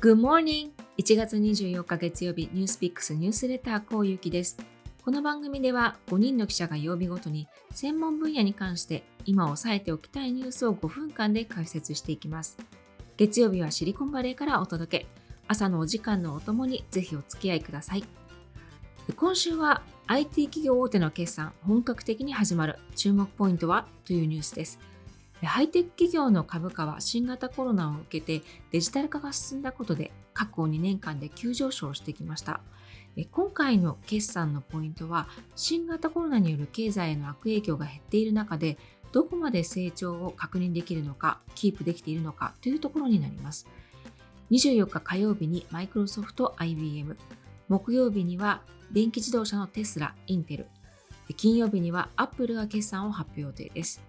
Good morning! 1月24日月曜日ニュースピックスニュースレターこうゆきです。この番組では5人の記者が曜日ごとに専門分野に関して今押さえておきたいニュースを5分間で解説していきます。月曜日はシリコンバレーからお届け。朝のお時間のお供にぜひお付き合いください。今週は IT 企業大手の決算本格的に始まる注目ポイントは？というニュースです。ハイテク企業の株価は新型コロナを受けてデジタル化が進んだことで過去2年間で急上昇してきました。今回の決算のポイントは新型コロナによる経済への悪影響が減っている中でどこまで成長を確認できるのかキープできているのかというところになります。24日火曜日にマイクロソフト IBM 木曜日には電気自動車のテスラインテル。金曜日にはアップルが決算を発表予定です。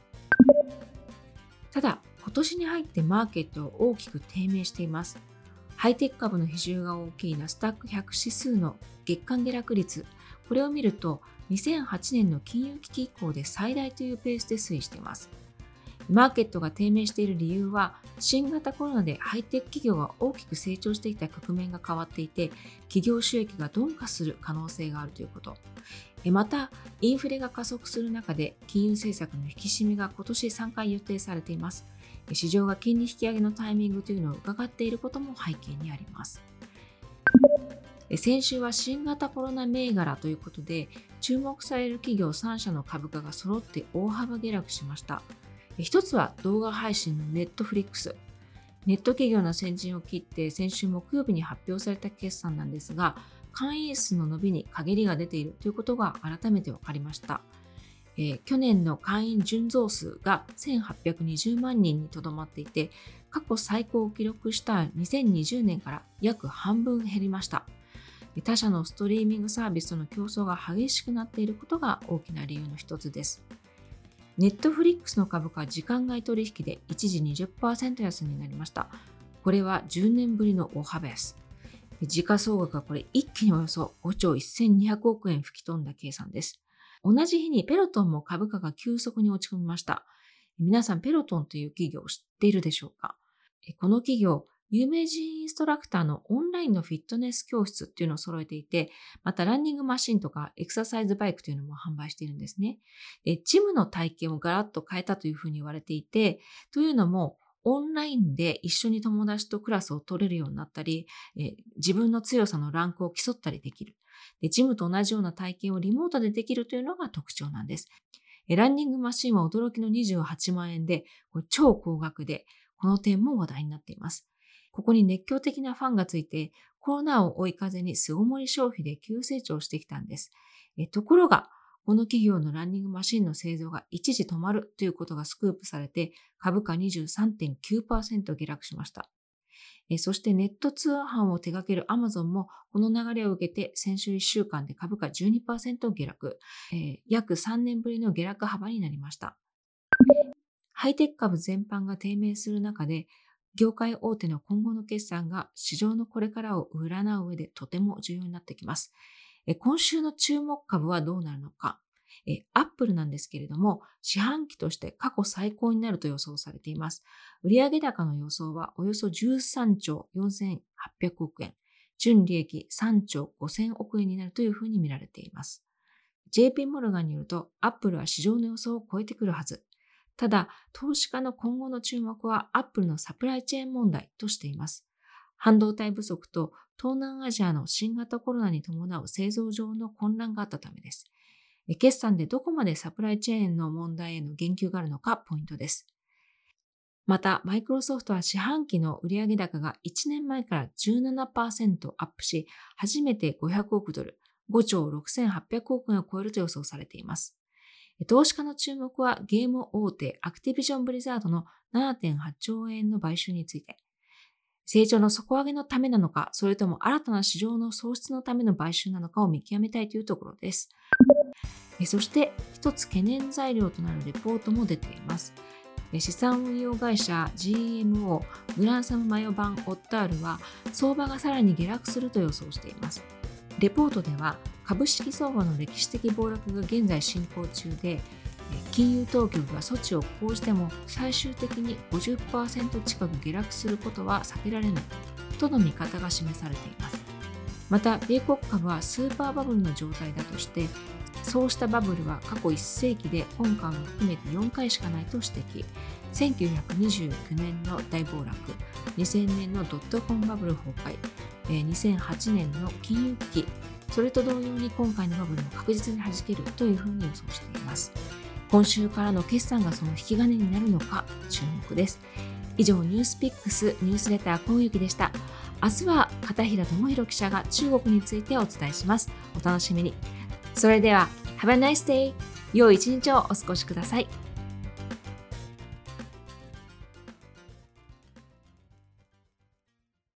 ただ、今年に入ってマーケットは大きく低迷しています。ハイテク株の比重が大きいナスタック100指数の月間下落率、これを見ると2008年の金融危機以降で最大というペースで推移しています。マーケットが低迷している理由は新型コロナでハイテク企業が大きく成長していた局面が変わっていて企業収益が鈍化する可能性があるということ。またインフレが加速する中で金融政策の引き締めが今年3回予定されています。市場が金利引き上げのタイミングというのを伺っていることも背景にあります。先週は新型コロナ銘柄ということで注目される企業3社の株価が揃って大幅下落しました。一つは動画配信のネットフリックス。ネット企業の先陣を切って先週木曜日に発表された決算なんですが、会員数の伸びに陰りが出ているということが改めて分かりました。えー、去年の会員純増数が1820万人にとどまっていて、過去最高を記録した2020年から約半分減りました。他社のストリーミングサービスとの競争が激しくなっていることが大きな理由の一つです。ネットフリックスの株価時間外取引で一時20%安になりました。これは10年ぶりの大幅安。時価総額はこれ一気におよそ5兆1200億円吹き飛んだ計算です。同じ日にペロトンも株価が急速に落ち込みました。皆さんペロトンという企業を知っているでしょうか？この企業、有名人インストラクターのオンラインのフィットネス教室っていうのを揃えていて、またランニングマシンとかエクササイズバイクというのも販売しているんですね。で、ジムの体験をガラッと変えたというふうに言われていて、というのも、オンラインで一緒に友達とクラスを取れるようになったり、え自分の強さのランクを競ったりできるで。ジムと同じような体験をリモートでできるというのが特徴なんです。ランニングマシンは驚きの28万円で、これ超高額で、この点も話題になっています。ここに熱狂的なファンがついて、コロナを追い風に巣ごもり消費で急成長してきたんです。えところが、この企業のランニングマシンの製造が一時止まるということがスクープされて、株価23.9%下落しました。そしてネット通販を手掛けるアマゾンもこの流れを受けて先週1週間で株価12%下落、えー、約3年ぶりの下落幅になりました。ハイテク株全般が低迷する中で業界大手の今後の決算が市場のこれからを占う上でとても重要になってきます。今週の注目株はどうなるのか。アップルなんですけれども、四半期として過去最高になると予想されています。売上高の予想はおよそ13兆4800億円、純利益3兆5000億円になるというふうに見られています。JP モルガンによると、アップルは市場の予想を超えてくるはず。ただ、投資家の今後の注目はアップルのサプライチェーン問題としています。半導体不足と東南アジアの新型コロナに伴う製造上の混乱があったためです。決算でどこまでサプライチェーンの問題への言及があるのかポイントです。また、マイクロソフトは四半期の売上高が1年前から17%アップし、初めて500億ドル、5兆6800億円を超えると予想されています。投資家の注目はゲーム大手アクティビジョンブリザードの7.8兆円の買収について、成長の底上げのためなのか、それとも新たな市場の創出のための買収なのかを見極めたいというところです。そして一つ懸念材料となるレポートも出ています。資産運用会社 GMO グランサムマヨ版オッタールは相場がさらに下落すると予想しています。レポートでは株式相場の歴史的暴落が現在進行中で金融当局が措置を講じても最終的に50%近く下落することは避けられないとの見方が示されています。また米国株はスーパーバブルの状態だとしてそうしたバブルは過去1世紀で本館を含めて4回しかないと指摘。1929年の大暴落。2000年のドットコンバブル崩壊。2008年の金融危機。それと同様に今回のバブルも確実に弾けるというふうに予想しています。今週からの決算がその引き金になるのか注目です。以上ニュースピックスニュースレターこうゆきでした。明日は片平智弘記者が中国についてお伝えします。お楽しみに。それでは Have a nice day 良い一日をお過ごしください。